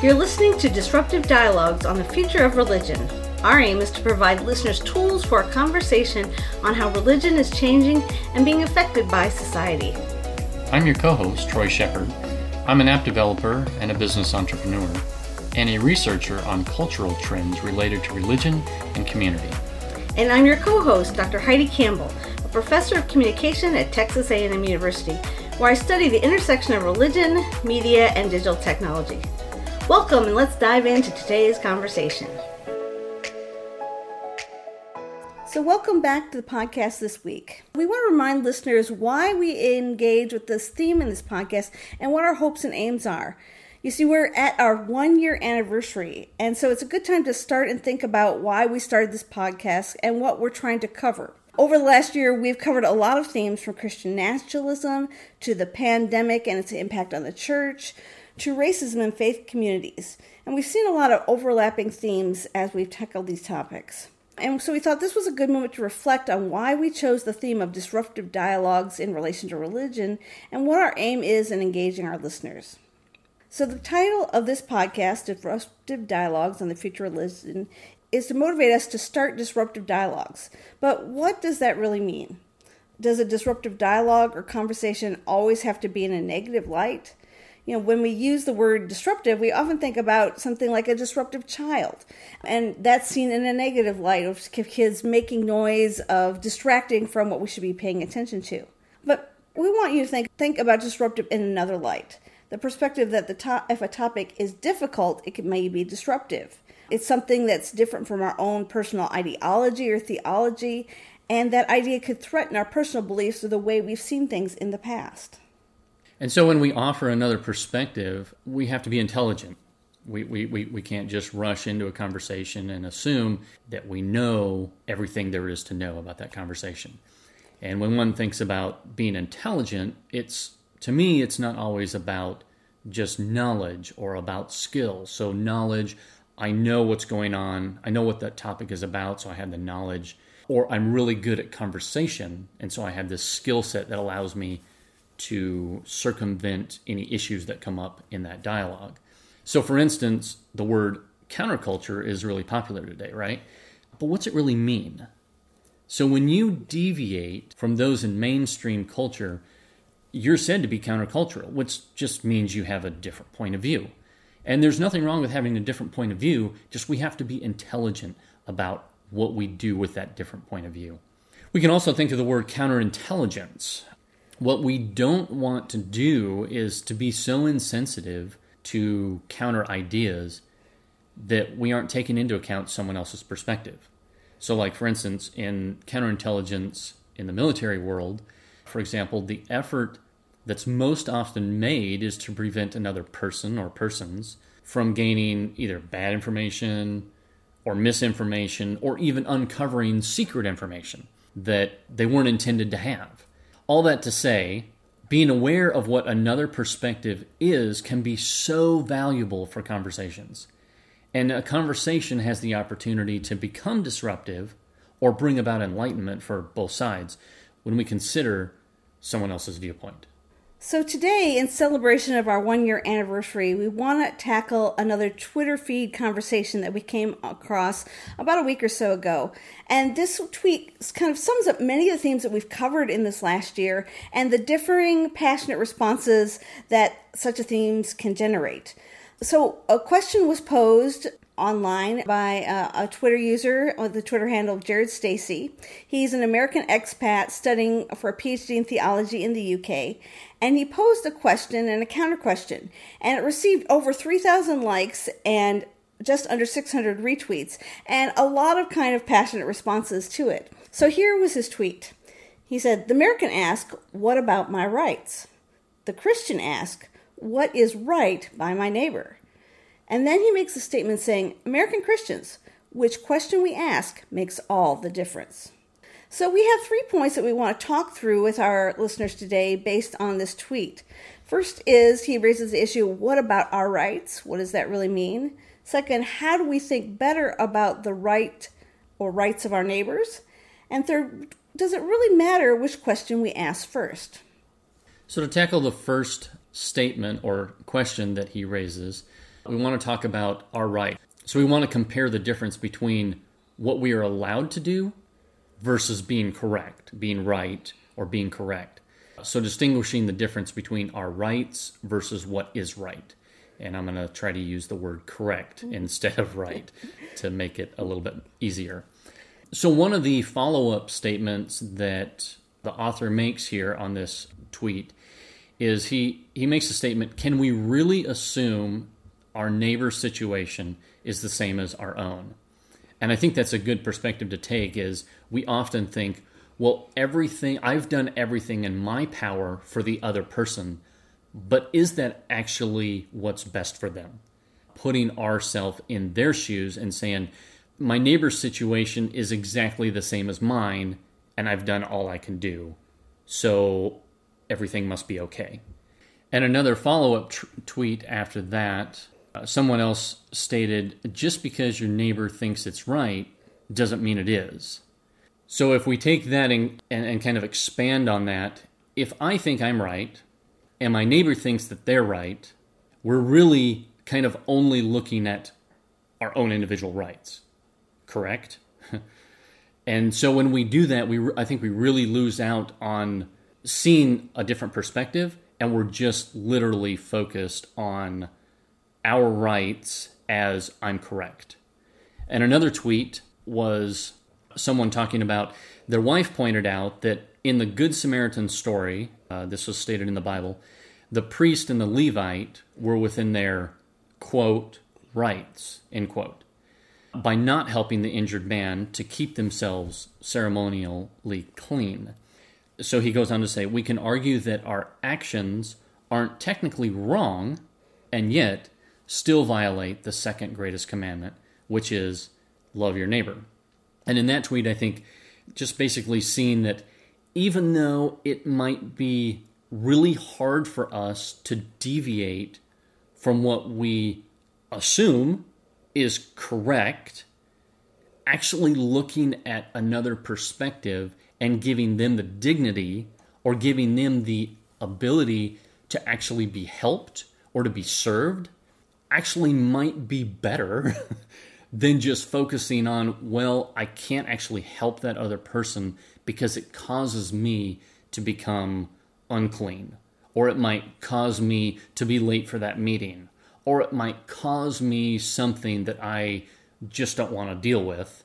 You're listening to Disruptive Dialogues on the Future of Religion. Our aim is to provide listeners tools for a conversation on how religion is changing and being affected by society. I'm your co host, Troy Shepard. I'm an app developer and a business entrepreneur, and a researcher on cultural trends related to religion and community. And I'm your co-host, Dr. Heidi Campbell, a professor of communication at Texas A&M University, where I study the intersection of religion, media, and digital technology. Welcome, and let's dive into today's conversation. So, welcome back to the podcast this week. We want to remind listeners why we engage with this theme in this podcast and what our hopes and aims are. You see, we're at our one year anniversary, and so it's a good time to start and think about why we started this podcast and what we're trying to cover. Over the last year, we've covered a lot of themes from Christian nationalism to the pandemic and its impact on the church to racism in faith communities. And we've seen a lot of overlapping themes as we've tackled these topics. And so we thought this was a good moment to reflect on why we chose the theme of disruptive dialogues in relation to religion and what our aim is in engaging our listeners. So, the title of this podcast, Disruptive Dialogues on the Future of Religion, is to motivate us to start disruptive dialogues. But what does that really mean? Does a disruptive dialogue or conversation always have to be in a negative light? You know, when we use the word disruptive, we often think about something like a disruptive child. And that's seen in a negative light of kids making noise, of distracting from what we should be paying attention to. But we want you to think think about disruptive in another light. The perspective that the to- if a topic is difficult, it may be disruptive. It's something that's different from our own personal ideology or theology, and that idea could threaten our personal beliefs or the way we've seen things in the past. And so when we offer another perspective, we have to be intelligent. We, we, we, we can't just rush into a conversation and assume that we know everything there is to know about that conversation. And when one thinks about being intelligent, it's to me, it's not always about just knowledge or about skill. So, knowledge, I know what's going on, I know what that topic is about, so I have the knowledge. Or I'm really good at conversation, and so I have this skill set that allows me to circumvent any issues that come up in that dialogue. So, for instance, the word counterculture is really popular today, right? But what's it really mean? So, when you deviate from those in mainstream culture, you're said to be countercultural, which just means you have a different point of view. And there's nothing wrong with having a different point of view, just we have to be intelligent about what we do with that different point of view. We can also think of the word counterintelligence. What we don't want to do is to be so insensitive to counter ideas that we aren't taking into account someone else's perspective. So, like for instance, in counterintelligence in the military world, for example, the effort that's most often made is to prevent another person or persons from gaining either bad information or misinformation or even uncovering secret information that they weren't intended to have. All that to say, being aware of what another perspective is can be so valuable for conversations. And a conversation has the opportunity to become disruptive or bring about enlightenment for both sides when we consider someone else's viewpoint. So, today, in celebration of our one year anniversary, we want to tackle another Twitter feed conversation that we came across about a week or so ago. And this tweet kind of sums up many of the themes that we've covered in this last year and the differing passionate responses that such a themes can generate. So, a question was posed online by uh, a Twitter user with the Twitter handle Jared Stacy. He's an American expat studying for a PhD in theology in the UK, and he posed a question and a counter question, and it received over 3,000 likes and just under 600 retweets, and a lot of kind of passionate responses to it. So here was his tweet. He said, The American asked, What about my rights? The Christian asked, What is right by my neighbor? And then he makes a statement saying, American Christians, which question we ask makes all the difference. So we have three points that we want to talk through with our listeners today based on this tweet. First is he raises the issue what about our rights? What does that really mean? Second, how do we think better about the right or rights of our neighbors? And third, does it really matter which question we ask first? So, to tackle the first statement or question that he raises, we want to talk about our right. So we want to compare the difference between what we are allowed to do versus being correct, being right, or being correct. So distinguishing the difference between our rights versus what is right. And I'm going to try to use the word correct mm-hmm. instead of right to make it a little bit easier. So, one of the follow up statements that the author makes here on this tweet is he, he makes a statement Can we really assume our neighbor's situation is the same as our own? And I think that's a good perspective to take is we often think, well, everything I've done everything in my power for the other person, but is that actually what's best for them? Putting ourselves in their shoes and saying, my neighbor's situation is exactly the same as mine, and I've done all I can do. So everything must be okay. And another follow up tweet after that, uh, someone else stated, just because your neighbor thinks it's right doesn't mean it is. So if we take that and, and, and kind of expand on that, if I think I'm right and my neighbor thinks that they're right, we're really kind of only looking at our own individual rights correct. and so when we do that, we I think we really lose out on seeing a different perspective, and we're just literally focused on our rights as I'm correct. And another tweet was someone talking about their wife pointed out that in the Good Samaritan story, uh, this was stated in the Bible, the priest and the Levite were within their quote rights end quote by not helping the injured man to keep themselves ceremonially clean. So he goes on to say, we can argue that our actions aren't technically wrong and yet still violate the second greatest commandment, which is love your neighbor. And in that tweet, I think just basically seeing that even though it might be really hard for us to deviate from what we assume is correct, actually looking at another perspective and giving them the dignity or giving them the ability to actually be helped or to be served actually might be better than just focusing on, well, I can't actually help that other person because it causes me to become unclean, or it might cause me to be late for that meeting, or it might cause me something that I just don't want to deal with,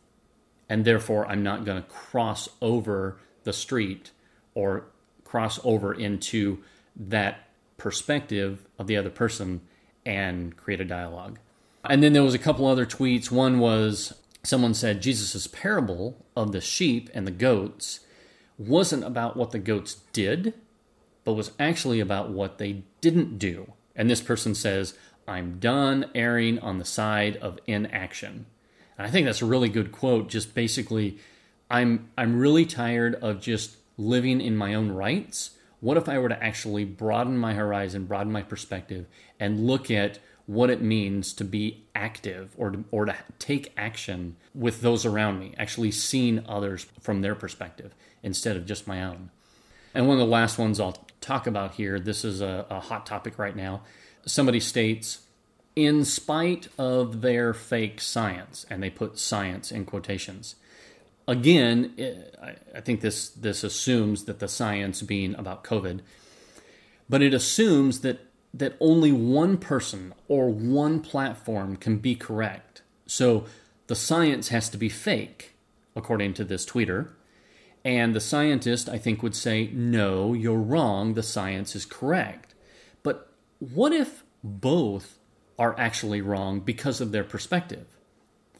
and therefore I'm not going to cross over the street or cross over into that perspective of the other person and create a dialogue. And then there was a couple other tweets. One was someone said Jesus' parable of the sheep and the goats wasn't about what the goats did, but was actually about what they didn't do. And this person says, I'm done erring on the side of inaction. And I think that's a really good quote. Just basically, I'm I'm really tired of just living in my own rights. What if I were to actually broaden my horizon, broaden my perspective, and look at what it means to be active or to, or to take action with those around me, actually seeing others from their perspective instead of just my own. And one of the last ones I'll talk about here, this is a, a hot topic right now, somebody states, in spite of their fake science, and they put science in quotations. Again, eh, I think this, this assumes that the science being about COVID, but it assumes that, that only one person or one platform can be correct. So the science has to be fake, according to this tweeter. And the scientist, I think, would say, no, you're wrong. The science is correct. But what if both are actually wrong because of their perspective?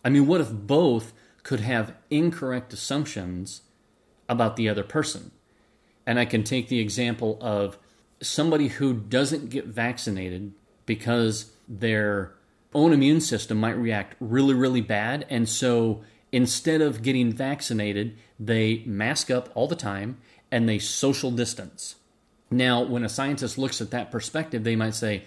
I mean, what if both could have incorrect assumptions about the other person? And I can take the example of somebody who doesn't get vaccinated because their own immune system might react really, really bad. And so instead of getting vaccinated, they mask up all the time and they social distance. Now, when a scientist looks at that perspective, they might say,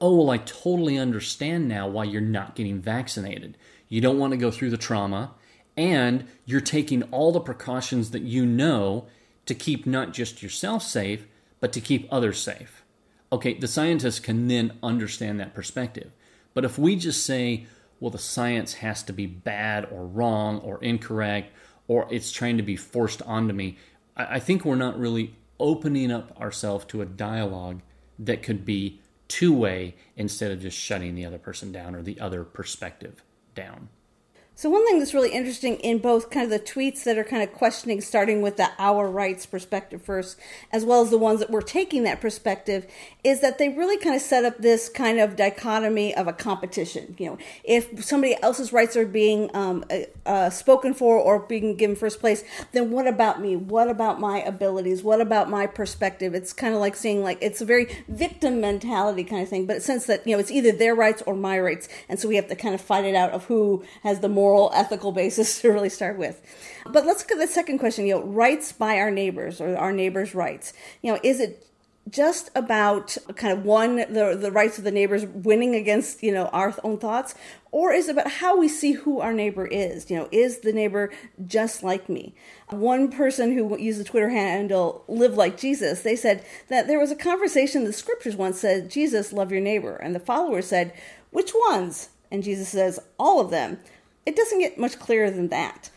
Oh, well, I totally understand now why you're not getting vaccinated. You don't want to go through the trauma, and you're taking all the precautions that you know to keep not just yourself safe, but to keep others safe. Okay, the scientists can then understand that perspective. But if we just say, well, the science has to be bad or wrong or incorrect, or it's trying to be forced onto me, I, think we're not really opening up ourselves to a dialogue that could be two way instead of just shutting the other person down or the other perspective down. So one thing that's really interesting in both kind of the tweets that are kind of questioning, starting with the our rights perspective first, as well as the ones that were taking that perspective, is that they really kind of set up this kind of dichotomy of a competition. You know, if somebody else's rights are being um, uh, uh, spoken for or being given first place, then what about me? What about my abilities? What about my perspective? It's kind of like seeing like it's a very victim mentality kind of thing, but sense that you know it's either their rights or my rights, and so we have to kind of fight it out of who has the more moral, ethical basis to really start with. But let's look at the second question. You know, rights by our neighbors or our neighbors' rights. You know, is it just about kind of one the the rights of the neighbors winning against you know our own thoughts or is it about how we see who our neighbor is you know is the neighbor just like me one person who used the twitter handle live like jesus they said that there was a conversation the scriptures once said jesus love your neighbor and the followers said which ones and jesus says all of them it doesn't get much clearer than that.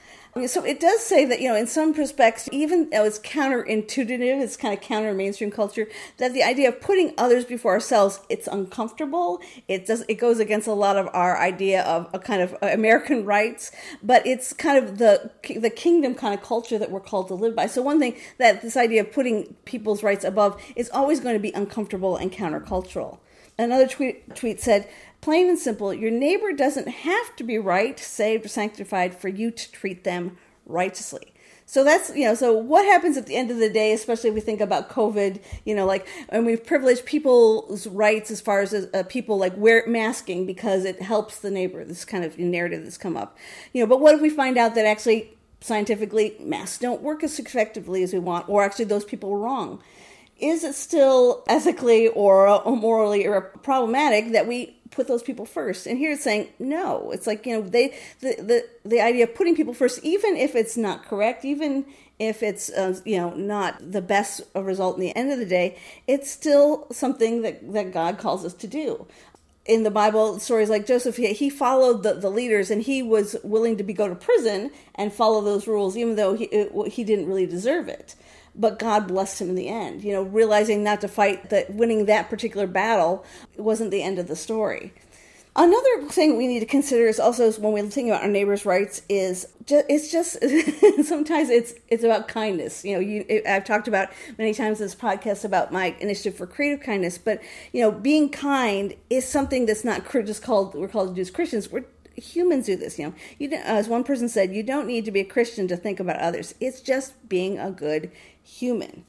So it does say that, you know, in some respects, even though it's counterintuitive, it's kind of counter mainstream culture, that the idea of putting others before ourselves, it's uncomfortable. It does, it goes against a lot of our idea of a kind of uh, American rights, but it's kind of the, the kingdom kind of culture that we're called to live by. So one thing that this idea of putting people's rights above is always going to be uncomfortable and countercultural. Another tweet, tweet said, Plain and simple, your neighbor doesn't have to be right, saved, or sanctified for you to treat them righteously. So that's, you know, so what happens at the end of the day, especially if we think about COVID, you know, like, and we've privileged people's rights as far as uh, people like wear masking because it helps the neighbor, this kind of narrative that's come up. You know, but what if we find out that actually scientifically masks don't work as effectively as we want, or actually those people were wrong? Is it still ethically or morally problematic that we put those people first. And here it's saying no. It's like you know they the the the idea of putting people first, even if it's not correct, even if it's uh, you know not the best result in the end of the day, it's still something that that God calls us to do. In the Bible, stories like Joseph, he, he followed the, the leaders and he was willing to be go to prison and follow those rules, even though he it, he didn't really deserve it but God blessed him in the end. You know, realizing not to fight that winning that particular battle wasn't the end of the story. Another thing we need to consider is also when we think about our neighbors' rights is just, it's just sometimes it's it's about kindness. You know, you I've talked about many times this podcast about my initiative for creative kindness, but you know, being kind is something that's not just called we're called to do as Christians. We're humans do this. You know, you as one person said, you don't need to be a Christian to think about others. It's just being a good human.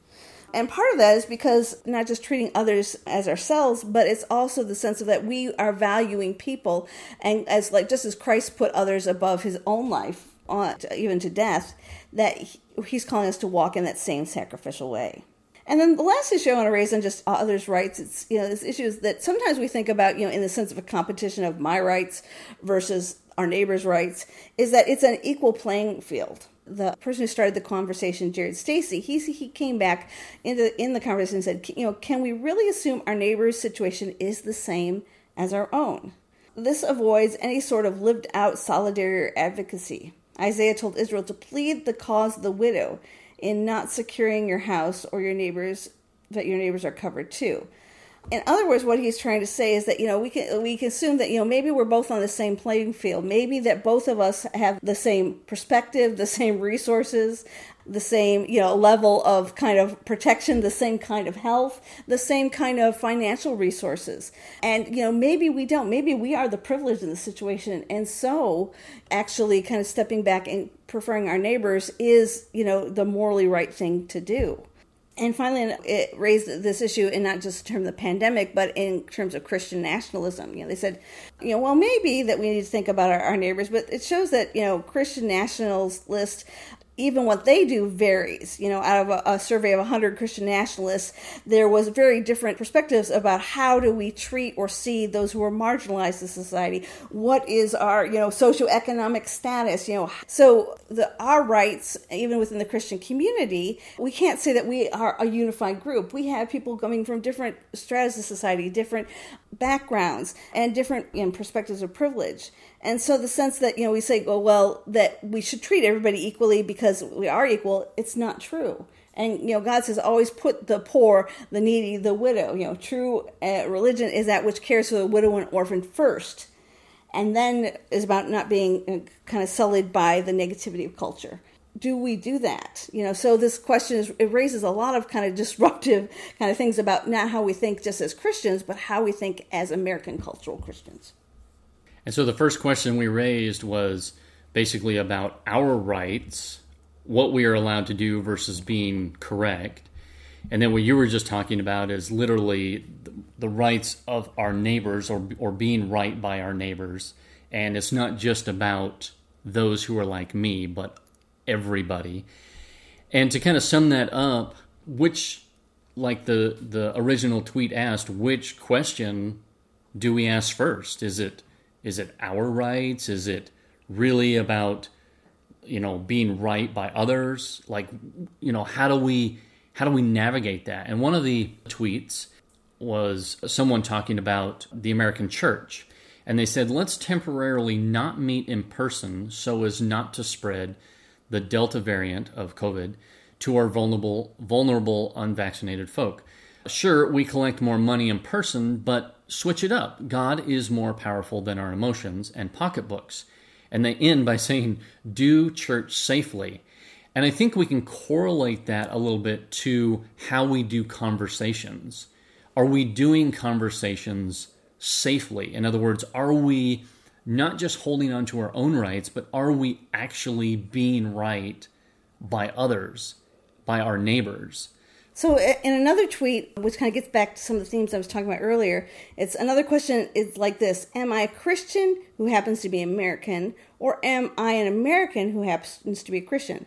And part of that is because not just treating others as ourselves, but it's also the sense of that we are valuing people, and as like just as Christ put others above his own life, on, even to death, that he's calling us to walk in that same sacrificial way. And then the last issue I want to raise on just others' rights, it's you know this issue is that sometimes we think about you know in the sense of a competition of my rights versus our neighbor's rights, is that it's an equal playing field the person who started the conversation, Jared Stacy, he he came back into in the conversation and said, you know, can we really assume our neighbor's situation is the same as our own? This avoids any sort of lived out solidarity or advocacy. Isaiah told Israel to plead the cause of the widow in not securing your house or your neighbors that your neighbors are covered too in other words, what he's trying to say is that you know we can we can assume that you know maybe we're both on the same playing field. Maybe that both of us have the same perspective, the same resources, the same you know level of kind of protection, the same kind of health, the same kind of financial resources. And you know maybe we don't. Maybe we are the privileged in the situation, and so actually kind of stepping back and preferring our neighbors is you know the morally right thing to do. And finally, it raised this issue in not just in terms of the pandemic, but in terms of Christian nationalism. You know, they said, you know, well, maybe that we need to think about our, our neighbors, but it shows that you know Christian nationalists even what they do varies. You know, out of a, a, survey of 100 Christian nationalists, there was very different perspectives about how do we treat or see those who are marginalized in society. What is our, you know, socioeconomic status? You know, so the our rights, even within the Christian community, we can't say that we are a unified group. We have people coming from different stratas of society, different backgrounds, and different you know, perspectives of privilege. And so the sense that, you know, we say, oh, well, that we should treat everybody equally because we are equal, it's not true. And, you know, God says always put the poor, the needy, the widow. You know, true uh, religion is that which cares for the widow and orphan first. And then is about not being uh, kind of sullied by the negativity of culture. Do we do that? You know, so this question is, it raises a lot of kind of disruptive kind of things about not how we think just as Christians, but how we think as American cultural Christians. And so the first question we raised was basically about our rights, what we are allowed to do versus being correct. And then what you were just talking about is literally the rights of our neighbors or, or being right by our neighbors. And it's not just about those who are like me, but everybody. And to kind of sum that up, which, like the, the original tweet asked, which question do we ask first? Is it is it our rights? Is it really about you know being right by others? Like you know how do we how do we navigate that? And one of the tweets was someone talking about the American church. And they said, let's temporarily not meet in person so as not to spread the Delta variant of COVID to our vulnerable, vulnerable unvaccinated folk. Sure, we collect more money in person, but switch it up. God is more powerful than our emotions and pocketbooks. And they end by saying, do church safely. And I think we can correlate that a little bit to how we do conversations. Are we doing conversations safely? In other words, are we not just holding on to our own rights, but are we actually being right by others, by our neighbors? So, in another tweet, which kind of gets back to some of the themes I was talking about earlier, it's another question is like this Am I a Christian who happens to be American, or am I an American who happens to be a Christian?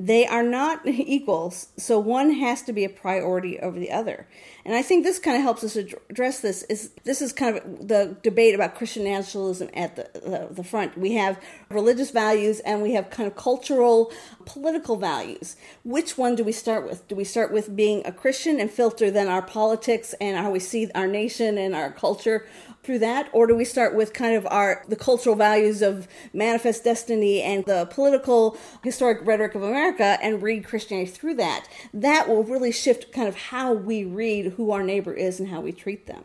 They are not equals, so one has to be a priority over the other. And I think this kind of helps us address this. Is this is kind of the debate about Christian nationalism at the, the, the front? We have religious values and we have kind of cultural, political values. Which one do we start with? Do we start with being a Christian and filter then our politics and how we see our nation and our culture, through that or do we start with kind of our the cultural values of manifest destiny and the political historic rhetoric of america and read christianity through that that will really shift kind of how we read who our neighbor is and how we treat them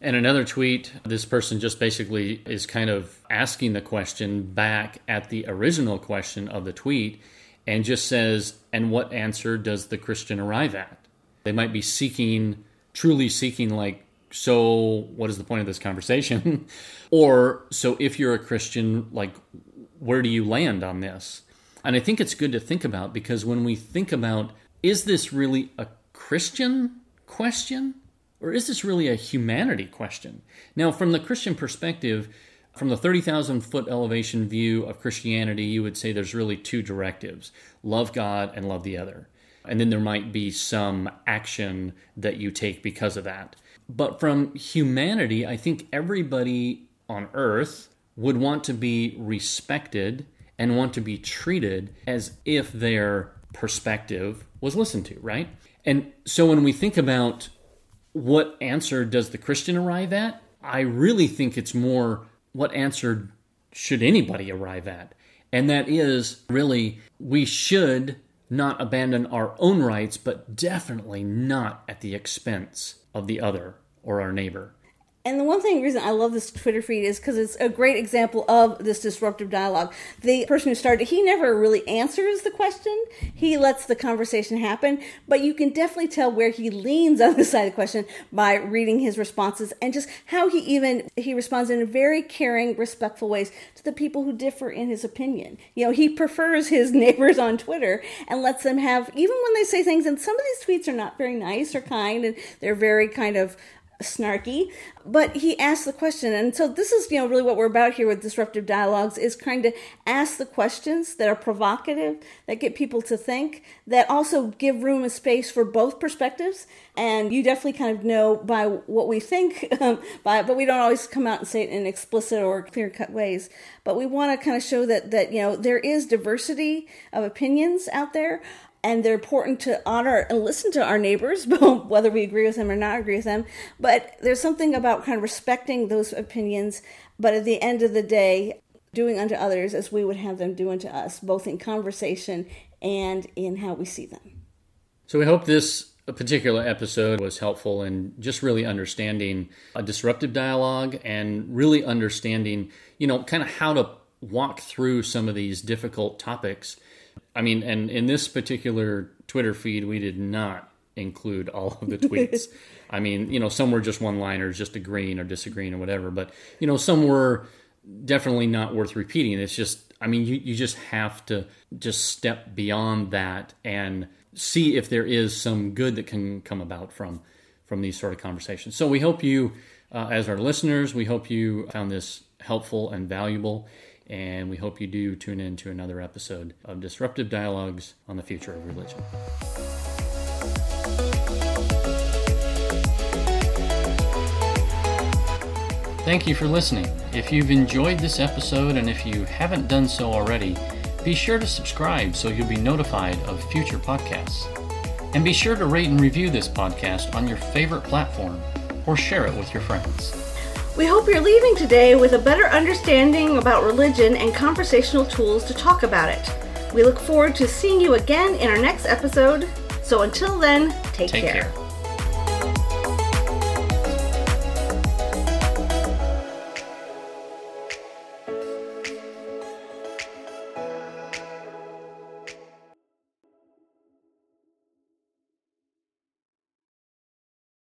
and another tweet, this person just basically is kind of asking the question back at the original question of the tweet and just says, And what answer does the Christian arrive at? They might be seeking, truly seeking, like, so what is the point of this conversation? or so if you're a Christian, like where do you land on this? And I think it's good to think about because when we think about is this really a Christian question or is this really a humanity question? Now, from the Christian perspective, from the 30,000 foot elevation view of Christianity, you would say there's really two directives love God and love the other. And then there might be some action that you take because of that. But from humanity, I think everybody on earth would want to be respected and want to be treated as if their perspective was listened to, right? And so when we think about what answer does the Christian arrive at, I really think it's more what answer should anybody arrive at? And that is really we should not abandon our own rights, but definitely not at the expense of the other or our neighbor. And the one thing reason I love this Twitter feed is because it's a great example of this disruptive dialogue. The person who started, he never really answers the question. He lets the conversation happen, but you can definitely tell where he leans on the side of the question by reading his responses and just how he even he responds in very caring, respectful ways to the people who differ in his opinion. You know, he prefers his neighbors on Twitter and lets them have even when they say things and some of these tweets are not very nice or kind and they're very kind of snarky, but he asked the question. And so this is, you know, really what we're about here with disruptive dialogues is trying to ask the questions that are provocative, that get people to think, that also give room and space for both perspectives. And you definitely kind of know by what we think, um, by, but we don't always come out and say it in explicit or clear cut ways. But we want to kind of show that, that, you know, there is diversity of opinions out there and they're important to honor and listen to our neighbors, whether we agree with them or not agree with them. But there's something about kind of respecting those opinions, but at the end of the day, doing unto others as we would have them do unto us, both in conversation and in how we see them. So we hope this particular episode was helpful in just really understanding a disruptive dialogue and really understanding, you know, kind of how to walk through some of these difficult topics I mean, and in this particular Twitter feed, we did not include all of the tweets. I mean, you know, some were just one liners, just agreeing or disagreeing or whatever, but, you know, some were definitely not worth repeating. It's just, I mean, you, you just have to just step beyond that and see if there is some good that can come about from from these sort of conversations. So we hope you, uh, as our listeners, we hope you found this helpful and valuable and we hope you do tune in to another episode of Disruptive Dialogues on the Future of Religion. Thank you for listening. If you've enjoyed this episode and if you haven't done so already, be sure to subscribe so you'll be notified of future podcasts. And be sure to rate and review this podcast on your favorite platform or share it with your friends. We hope you're leaving today with a better understanding about religion and conversational tools to talk about it. We look forward to seeing you again in our next episode. So until then, take, take care. care.